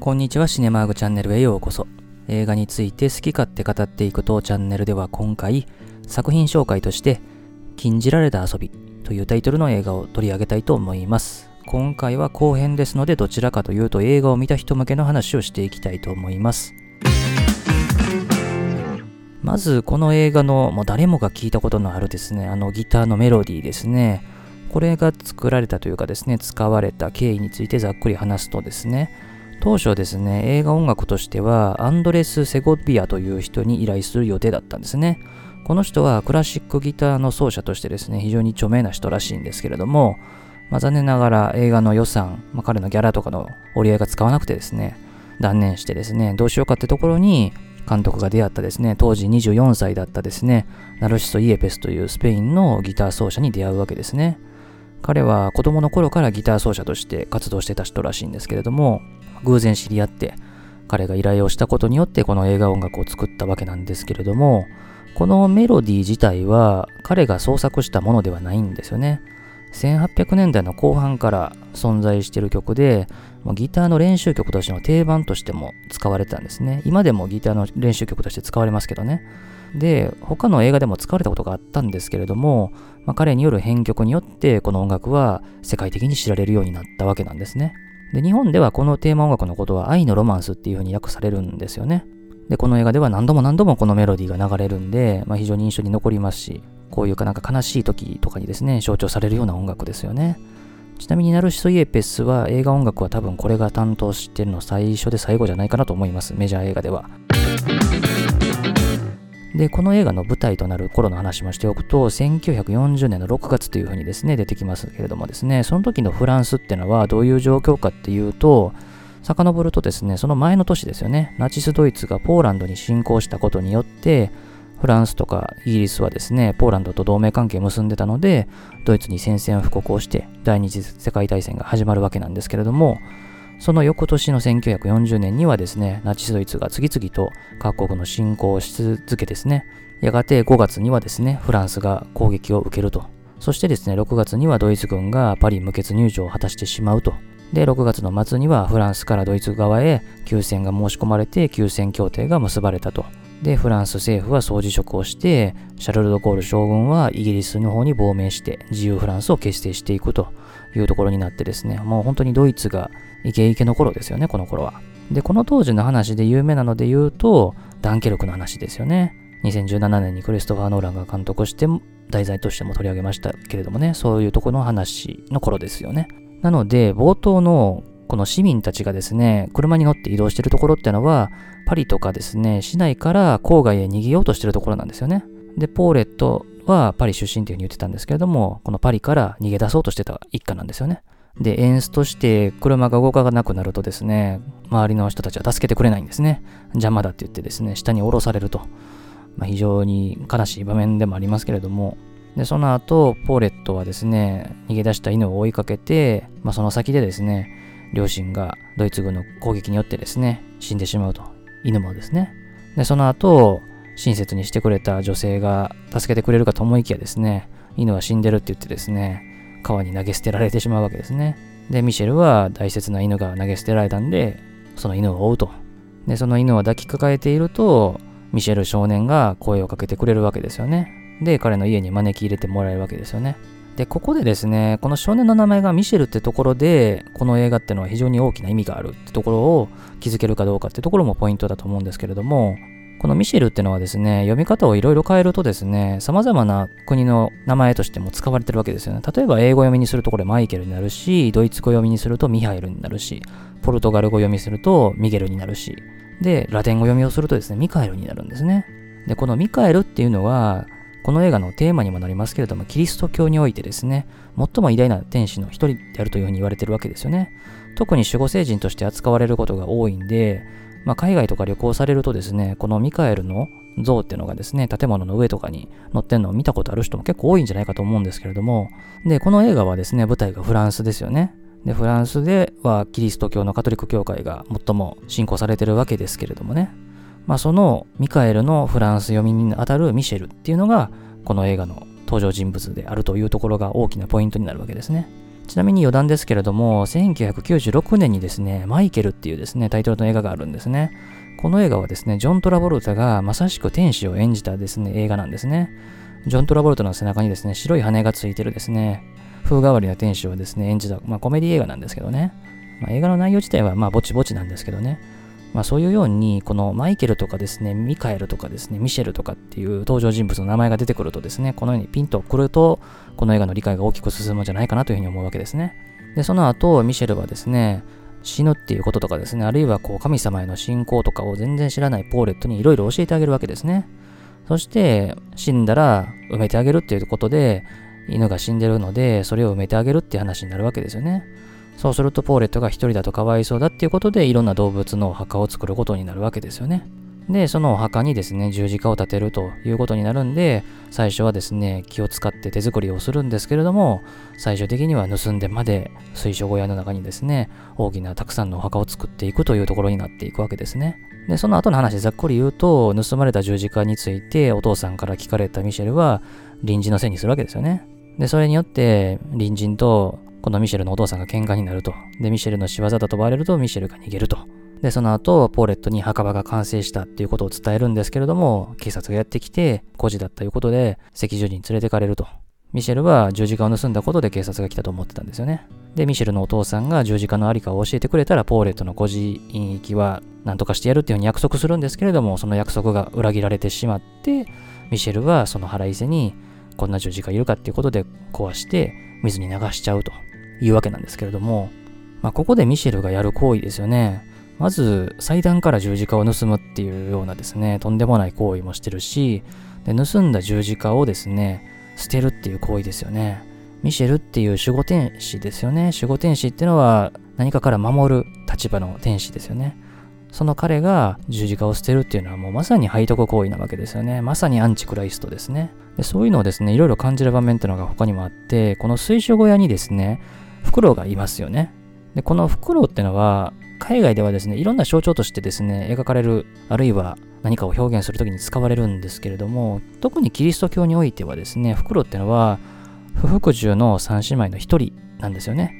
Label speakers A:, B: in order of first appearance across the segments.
A: こんにちは、シネマーグチャンネルへようこそ。映画について好き勝手語っていくとチャンネルでは今回、作品紹介として、禁じられた遊びというタイトルの映画を取り上げたいと思います。今回は後編ですので、どちらかというと映画を見た人向けの話をしていきたいと思います。まず、この映画の、もう誰もが聞いたことのあるですね、あのギターのメロディーですね。これが作られたというかですね、使われた経緯についてざっくり話すとですね、当初ですね、映画音楽としてはアンドレス・セゴビアという人に依頼する予定だったんですね。この人はクラシックギターの奏者としてですね、非常に著名な人らしいんですけれども、まあ、残念ながら映画の予算、まあ、彼のギャラとかの折り合いが使わなくてですね、断念してですね、どうしようかってところに、監督が出会ったですね、当時24歳だったですね、ナルシソ・イエペスというスペインのギター奏者に出会うわけですね。彼は子供の頃からギター奏者として活動してた人らしいんですけれども、偶然知り合って、彼が依頼をしたことによってこの映画音楽を作ったわけなんですけれども、このメロディー自体は彼が創作したものではないんですよね。1800年代の後半から存在している曲で、ギターの練習曲としての定番としても使われたんですね。今でもギターの練習曲として使われますけどね。で、他の映画でも使われたことがあったんですけれども、まあ、彼による編曲によってこの音楽は世界的に知られるようになったわけなんですね。で、日本ではこのテーマ音楽のことは愛のロマンスっていう風に訳されるんですよね。で、この映画では何度も何度もこのメロディーが流れるんで、まあ、非常に印象に残りますし、こういうかなんか悲しい時とかにですね、象徴されるような音楽ですよね。ちなみにナルシソ・イエペスは映画音楽は多分これが担当してるの最初で最後じゃないかなと思います。メジャー映画では。で、この映画の舞台となる頃の話もしておくと、1940年の6月というふうにですね、出てきますけれどもですね、その時のフランスっていうのはどういう状況かっていうと、遡るとですね、その前の年ですよね、ナチス・ドイツがポーランドに侵攻したことによって、フランスとかイギリスはですね、ポーランドと同盟関係を結んでたので、ドイツに宣戦布告をして、第二次世界大戦が始まるわけなんですけれども、その翌年の1940年にはですね、ナチスドイツが次々と各国の侵攻をし続けですね、やがて5月にはですね、フランスが攻撃を受けると。そしてですね、6月にはドイツ軍がパリ無血入場を果たしてしまうと。で、6月の末にはフランスからドイツ側へ休戦が申し込まれて休戦協定が結ばれたと。で、フランス政府は総辞職をして、シャルル・ド・ゴール将軍はイギリスの方に亡命して自由フランスを結成していくというところになってですね、もう本当にドイツがイケイケの頃ですよね、この頃は。で、この当時の話で有名なので言うと、ダンケルクの話ですよね。2017年にクリストファー・ノーランが監督して題材としても取り上げましたけれどもね、そういうとこの話の頃ですよね。なので、冒頭のこの市民たちがですね、車に乗って移動してるところってのは、パリとかですね、市内から郊外へ逃げようとしてるところなんですよね。で、ポーレットはパリ出身っていうふうに言ってたんですけれども、このパリから逃げ出そうとしてた一家なんですよね。で、演出として車が動かなくなるとですね、周りの人たちは助けてくれないんですね。邪魔だって言ってですね、下に降ろされると。まあ、非常に悲しい場面でもありますけれども、で、その後、ポーレットはですね、逃げ出した犬を追いかけて、まあ、その先でですね、両親がドイツ軍の攻撃によってですね、死んでしまうと。犬もですね。で、その後、親切にしてくれた女性が助けてくれるかと思いきやですね、犬は死んでるって言ってですね、川に投げ捨てられてしまうわけですね。で、ミシェルは大切な犬が投げ捨てられたんで、その犬を追うと。で、その犬を抱きかかえていると、ミシェル少年が声をかけてくれるわけですよね。で、彼の家に招き入れてもらえるわけですよね。で、ここでですね、この少年の名前がミシェルってところで、この映画ってのは非常に大きな意味があるってところを気づけるかどうかってところもポイントだと思うんですけれども、このミシェルってのはですね、読み方をいろいろ変えるとですね、様々な国の名前としても使われてるわけですよね。例えば英語読みにするとこれマイケルになるし、ドイツ語読みにするとミハエルになるし、ポルトガル語読みするとミゲルになるし、で、ラテン語読みをするとですね、ミカエルになるんですね。で、このミカエルっていうのは、この映画のテーマにもなりますけれども、キリスト教においてですね、最も偉大な天使の一人であるというふうに言われてるわけですよね。特に守護聖人として扱われることが多いんで、まあ、海外とか旅行されるとですね、このミカエルの像っていうのがですね、建物の上とかに乗ってんのを見たことある人も結構多いんじゃないかと思うんですけれども、で、この映画はですね、舞台がフランスですよね。で、フランスではキリスト教のカトリック教会が最も信仰されてるわけですけれどもね。まあ、そのミカエルのフランス読みにあたるミシェルっていうのが、この映画の登場人物であるというところが大きなポイントになるわけですね。ちなみに余談ですけれども、1996年にですね、マイケルっていうですね、タイトルの映画があるんですね。この映画はですね、ジョン・トラボルタがまさしく天使を演じたですね、映画なんですね。ジョン・トラボルタの背中にですね、白い羽がついてるですね、風変わりな天使をですね、演じた、まあコメディ映画なんですけどね。まあ、映画の内容自体はまあぼちぼちなんですけどね。まあそういうように、このマイケルとかですね、ミカエルとかですね、ミシェルとかっていう登場人物の名前が出てくるとですね、このようにピンとくると、この映画の理解が大きく進むんじゃないかなというふうに思うわけですね。で、その後、ミシェルはですね、死ぬっていうこととかですね、あるいはこう神様への信仰とかを全然知らないポーレットにいろいろ教えてあげるわけですね。そして、死んだら埋めてあげるっていうことで、犬が死んでるので、それを埋めてあげるっていう話になるわけですよね。そうするとポーレットが一人だとかわいそうだっていうことでいろんな動物のお墓を作ることになるわけですよね。で、そのお墓にですね、十字架を立てるということになるんで、最初はですね、気を使って手作りをするんですけれども、最終的には盗んでまで水晶小屋の中にですね、大きなたくさんのお墓を作っていくというところになっていくわけですね。で、その後の話ざっくり言うと、盗まれた十字架についてお父さんから聞かれたミシェルは、隣人のせいにするわけですよね。で、それによって隣人とこのミシェルのお父さんが喧嘩になると。で、ミシェルの仕業だとバレるとミシェルが逃げると。で、その後、ポーレットに墓場が完成したっていうことを伝えるんですけれども、警察がやってきて、孤児だったということで、赤十字に連れてかれると。ミシェルは十字架を盗んだことで警察が来たと思ってたんですよね。で、ミシェルのお父さんが十字架のありかを教えてくれたら、ポーレットの孤児院域は何とかしてやるっていうふうに約束するんですけれども、その約束が裏切られてしまって、ミシェルはその腹いせに、こんな十字架いるかっていうことで壊して、水に流しちゃうというわけなんですけれども、まあ、ここでミシェルがやる行為ですよね。まず、祭壇から十字架を盗むっていうようなですね、とんでもない行為もしてるし、で盗んだ十字架をですね、捨てるっていう行為ですよね。ミシェルっていう守護天使ですよね。守護天使っていうのは何かから守る立場の天使ですよね。その彼が十字架を捨てるっていうのはもうまさに背徳行為なわけですよね。まさにアンチクライストですね。でそういうのをですね、いろいろ感じる場面っていうのが他にもあって、この水晶小屋にですね、フクロウがいますよね。で、このフクロウってのは、海外ではですね、いろんな象徴としてですね、描かれる、あるいは何かを表現するときに使われるんですけれども、特にキリスト教においてはですね、フクロウってのは、不服従の三姉妹の一人なんですよね。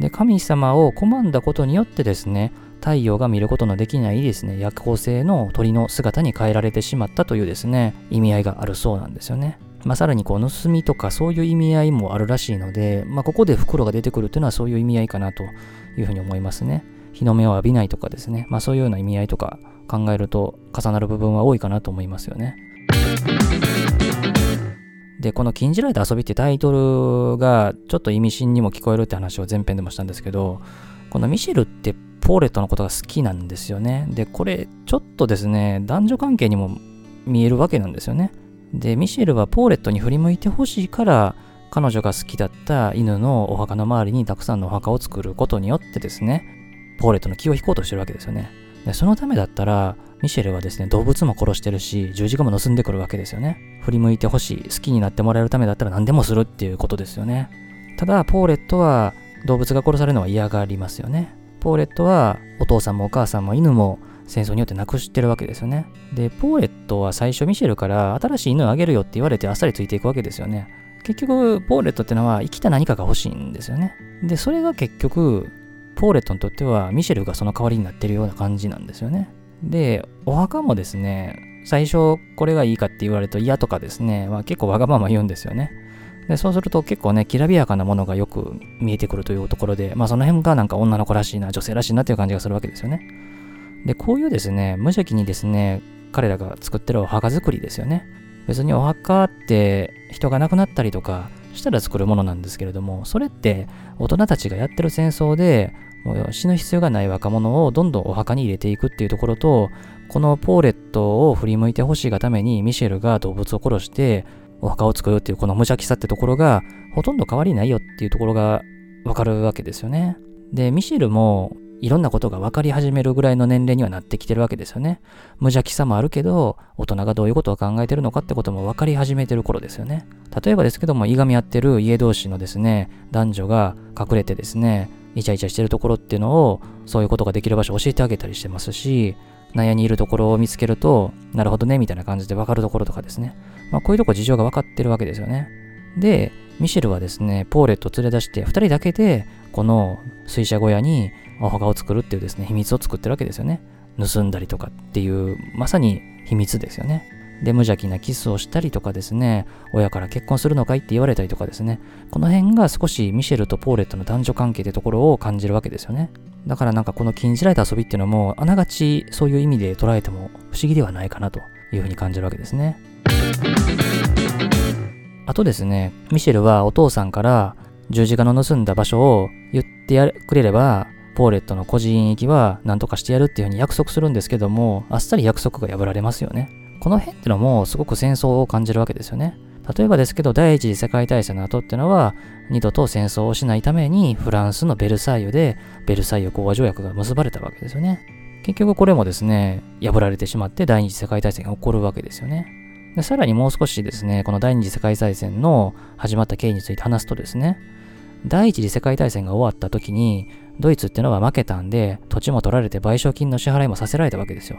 A: で、神様を拒んだことによってですね、太陽が見ることのできないですね、夜行性の鳥の姿に変えられてしまったというですね、意味合いがあるそうなんですよね。まあ、さらにこう盗みとかそういう意味合いもあるらしいので、まあ、ここで袋が出てくるというのはそういう意味合いかなというふうに思いますね。日の目を浴びないとかですね、まあ、そういうような意味合いとか考えると重なる部分は多いかなと思いますよね。で、この禁じられた遊びってタイトルがちょっと意味深にも聞こえるって話を前編でもしたんですけど、このミシェルってポーレットのことが好きなんですよね。で、これちょっとですね、男女関係にも見えるわけなんですよね。で、ミシェルはポーレットに振り向いてほしいから、彼女が好きだった犬のお墓の周りにたくさんのお墓を作ることによってですね、ポーレットの気を引こうとしてるわけですよね。で、そのためだったら、ミシェルはですね、動物も殺してるし、十字架も盗んでくるわけですよね。振り向いてほしい、好きになってもらえるためだったら何でもするっていうことですよね。ただ、ポーレットは動物が殺されるのは嫌がりますよね。ポーレットはお父さんもお母さんも犬も戦争によって亡くしてるわけですよね。で、ポーレットは最初ミシェルから新しい犬をあげるよって言われてあっさりついていくわけですよね。結局、ポーレットってのは生きた何かが欲しいんですよね。で、それが結局、ポーレットにとってはミシェルがその代わりになってるような感じなんですよね。で、お墓もですね、最初これがいいかって言われると嫌とかですね、まあ、結構わがまま言うんですよね。で、そうすると結構ね、きらびやかなものがよく見えてくるというところで、まあその辺がなんか女の子らしいな、女性らしいなっていう感じがするわけですよね。で、こういうですね、無邪気にですね、彼らが作ってるお墓作りですよね。別にお墓って人が亡くなったりとかしたら作るものなんですけれども、それって大人たちがやってる戦争で、死ぬ必要がない若者をどんどんお墓に入れていくっていうところと、このポーレットを振り向いてほしいがためにミシェルが動物を殺してお墓を作るっていうこの無邪気さってところがほとんど変わりないよっていうところがわかるわけですよね。で、ミシェルもいろんなことが分かり始めるぐらいの年齢にはなってきてるわけですよね。無邪気さもあるけど、大人がどういうことを考えてるのかってことも分かり始めてる頃ですよね。例えばですけども、いがみ合ってる家同士のですね、男女が隠れてですね、イチャイチャしてるところっていうのを、そういうことができる場所を教えてあげたりしてますし、納屋にいるところを見つけると、なるほどね、みたいな感じで分かるところとかですね。まあ、こういうとこ事情が分かってるわけですよね。で、ミシェルはですね、ポーレットを連れ出して2人だけでこの水車小屋にお墓を作るっていうですね、秘密を作ってるわけですよね。盗んだりとかっていう、まさに秘密ですよね。で、無邪気なキスをしたりとかですね、親から結婚するのかいって言われたりとかですね、この辺が少しミシェルとポーレットの男女関係ってところを感じるわけですよね。だからなんかこの禁じられた遊びっていうのも、あながちそういう意味で捉えても不思議ではないかなというふうに感じるわけですね。あとですね、ミシェルはお父さんから十字架の盗んだ場所を言ってくれれば、ポーレットの孤児院行きは何とかしてやるっていうふうに約束するんですけども、あっさり約束が破られますよね。この辺ってのもすごく戦争を感じるわけですよね。例えばですけど、第一次世界大戦の後ってのは、二度と戦争をしないためにフランスのベルサイユでベルサイユ講和条約が結ばれたわけですよね。結局これもですね、破られてしまって第二次世界大戦が起こるわけですよね。でさらにもう少しですね、この第二次世界大戦の始まった経緯について話すとですね、第一次世界大戦が終わった時に、ドイツってのは負けたんで、土地も取られて賠償金の支払いもさせられたわけですよ。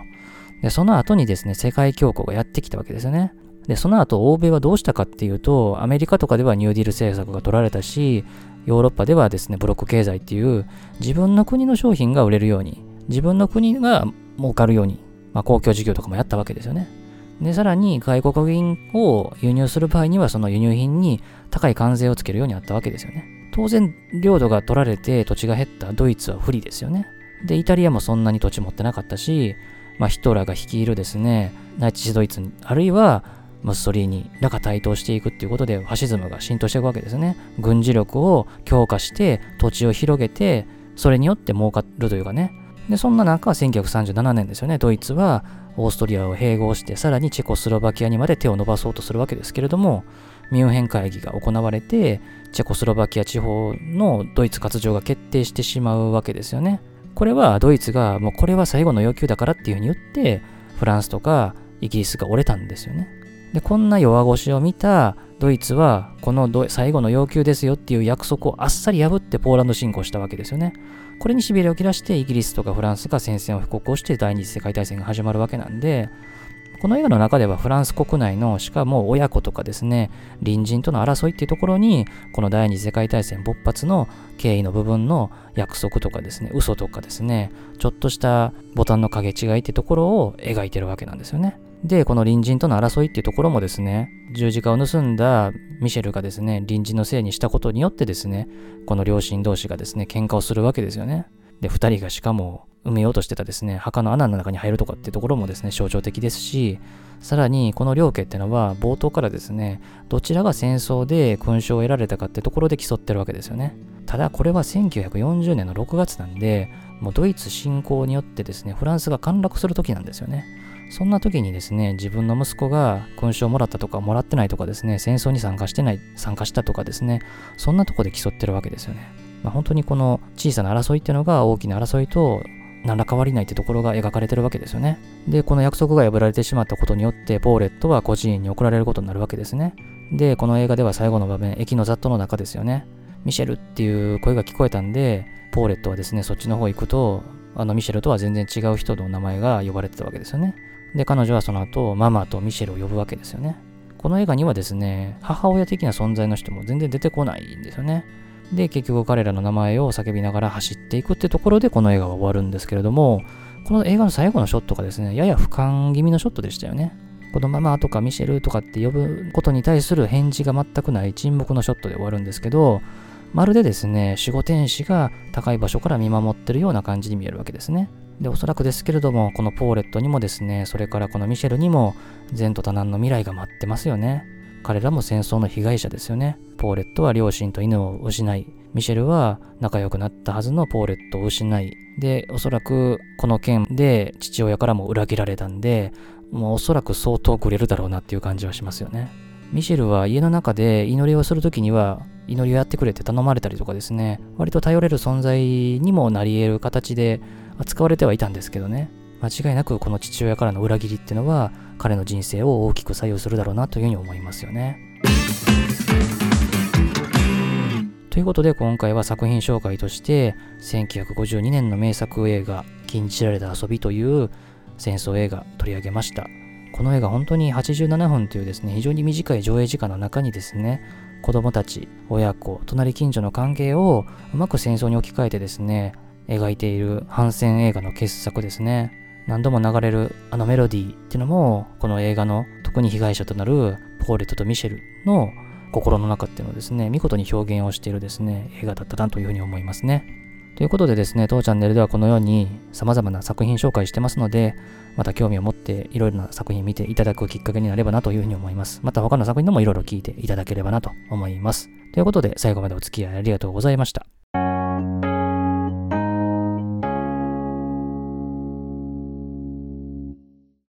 A: で、その後にですね、世界恐慌がやってきたわけですよね。で、その後、欧米はどうしたかっていうと、アメリカとかではニューディール政策が取られたし、ヨーロッパではですね、ブロック経済っていう、自分の国の商品が売れるように、自分の国が儲かるように、まあ、公共事業とかもやったわけですよね。で、さらに外国品を輸入する場合には、その輸入品に高い関税をつけるようになったわけですよね。当然、領土が取られて土地が減ったドイツは不利ですよね。で、イタリアもそんなに土地持ってなかったし、まあ、ヒトラーが率いるですね、ナチスドイツ、あるいはムッソリーニらが台頭していくっていうことで、ファシズムが浸透していくわけですね。軍事力を強化して、土地を広げて、それによって儲かるというかね。で、そんな中、1937年ですよね、ドイツはオーストリアを併合して、さらにチェコスロバキアにまで手を伸ばそうとするわけですけれども、ミュンヘン会議が行われて、チェコスロバキア地方のドイツ割譲が決定してしまうわけですよね。これはドイツがもうこれは最後の要求だからっていうふうに言って、フランスとかイギリスが折れたんですよね。で、こんな弱腰を見たドイツは、この最後の要求ですよっていう約束をあっさり破ってポーランド侵攻したわけですよね。これにしびれを切らしてイギリスとかフランスが戦線を布告をして第二次世界大戦が始まるわけなんで、この映画の中ではフランス国内のしかも親子とかですね隣人との争いっていうところにこの第二次世界大戦勃発の経緯の部分の約束とかですね嘘とかですねちょっとしたボタンの影違いってところを描いてるわけなんですよね。でこの隣人との争いっていうところもですね十字架を盗んだミシェルがですね隣人のせいにしたことによってですねこの両親同士がですね喧嘩をするわけですよね。で2人がしかも埋めようとしてたですね、墓の穴の中に入るとかってところもですね、象徴的ですし、さらにこの両家ってのは冒頭からですね、どちらが戦争で勲章を得られたかってところで競ってるわけですよね。ただこれは1940年の6月なんで、もうドイツ侵攻によってですね、フランスが陥落する時なんですよね。そんな時にですね、自分の息子が勲章をもらったとかもらってないとかですね、戦争に参加してない、参加したとかですね、そんなとこで競ってるわけですよね。まあ、本当にこの小さな争いっていうのが大きな争いと何ら変わりないってところが描かれてるわけですよね。で、この約束が破られてしまったことによって、ポーレットは孤児院に送られることになるわけですね。で、この映画では最後の場面、駅の雑踏の中ですよね。ミシェルっていう声が聞こえたんで、ポーレットはですね、そっちの方行くと、あのミシェルとは全然違う人の名前が呼ばれてたわけですよね。で、彼女はその後、ママとミシェルを呼ぶわけですよね。この映画にはですね、母親的な存在の人も全然出てこないんですよね。で、結局彼らの名前を叫びながら走っていくってところでこの映画は終わるんですけれども、この映画の最後のショットがですね、やや俯瞰気味のショットでしたよね。このママとかミシェルとかって呼ぶことに対する返事が全くない沈黙のショットで終わるんですけど、まるでですね、守護天使が高い場所から見守ってるような感じに見えるわけですね。で、おそらくですけれども、このポーレットにもですね、それからこのミシェルにも、前途多難の未来が待ってますよね。彼らも戦争の被害者ですよね。ポーレットは両親と犬を失い、ミシェルは仲良くなったはずのポーレットを失い、で、おそらくこの件で父親からも裏切られたんで、もうおそらく相当くれるだろうなっていう感じはしますよね。ミシェルは家の中で祈りをするときには、祈りをやってくれって頼まれたりとかですね、割と頼れる存在にもなり得る形で扱われてはいたんですけどね、間違いなくこの父親からの裏切りっていうのは、彼の人生を大きく左右するだろうなというふうに思いますよね。ということで今回は作品紹介として1952年の名作映画「禁じられた遊び」という戦争映画取り上げました。この映画本当に87分というですね非常に短い上映時間の中にですね子供たち、親子、隣近所の関係をうまく戦争に置き換えてですね、描いている反戦映画の傑作ですね。何度も流れるあのメロディーっていうのも、この映画の特に被害者となるポーレットとミシェルの心の中っていうのをですね、見事に表現をしているですね、映画だったなというふうに思いますね。ということでですね、当チャンネルではこのように様々な作品紹介してますので、また興味を持っていろいろな作品見ていただくきっかけになればなというふうに思います。また他の作品でもいろいろ聞いていただければなと思います。ということで最後までお付き合いありがとうございました。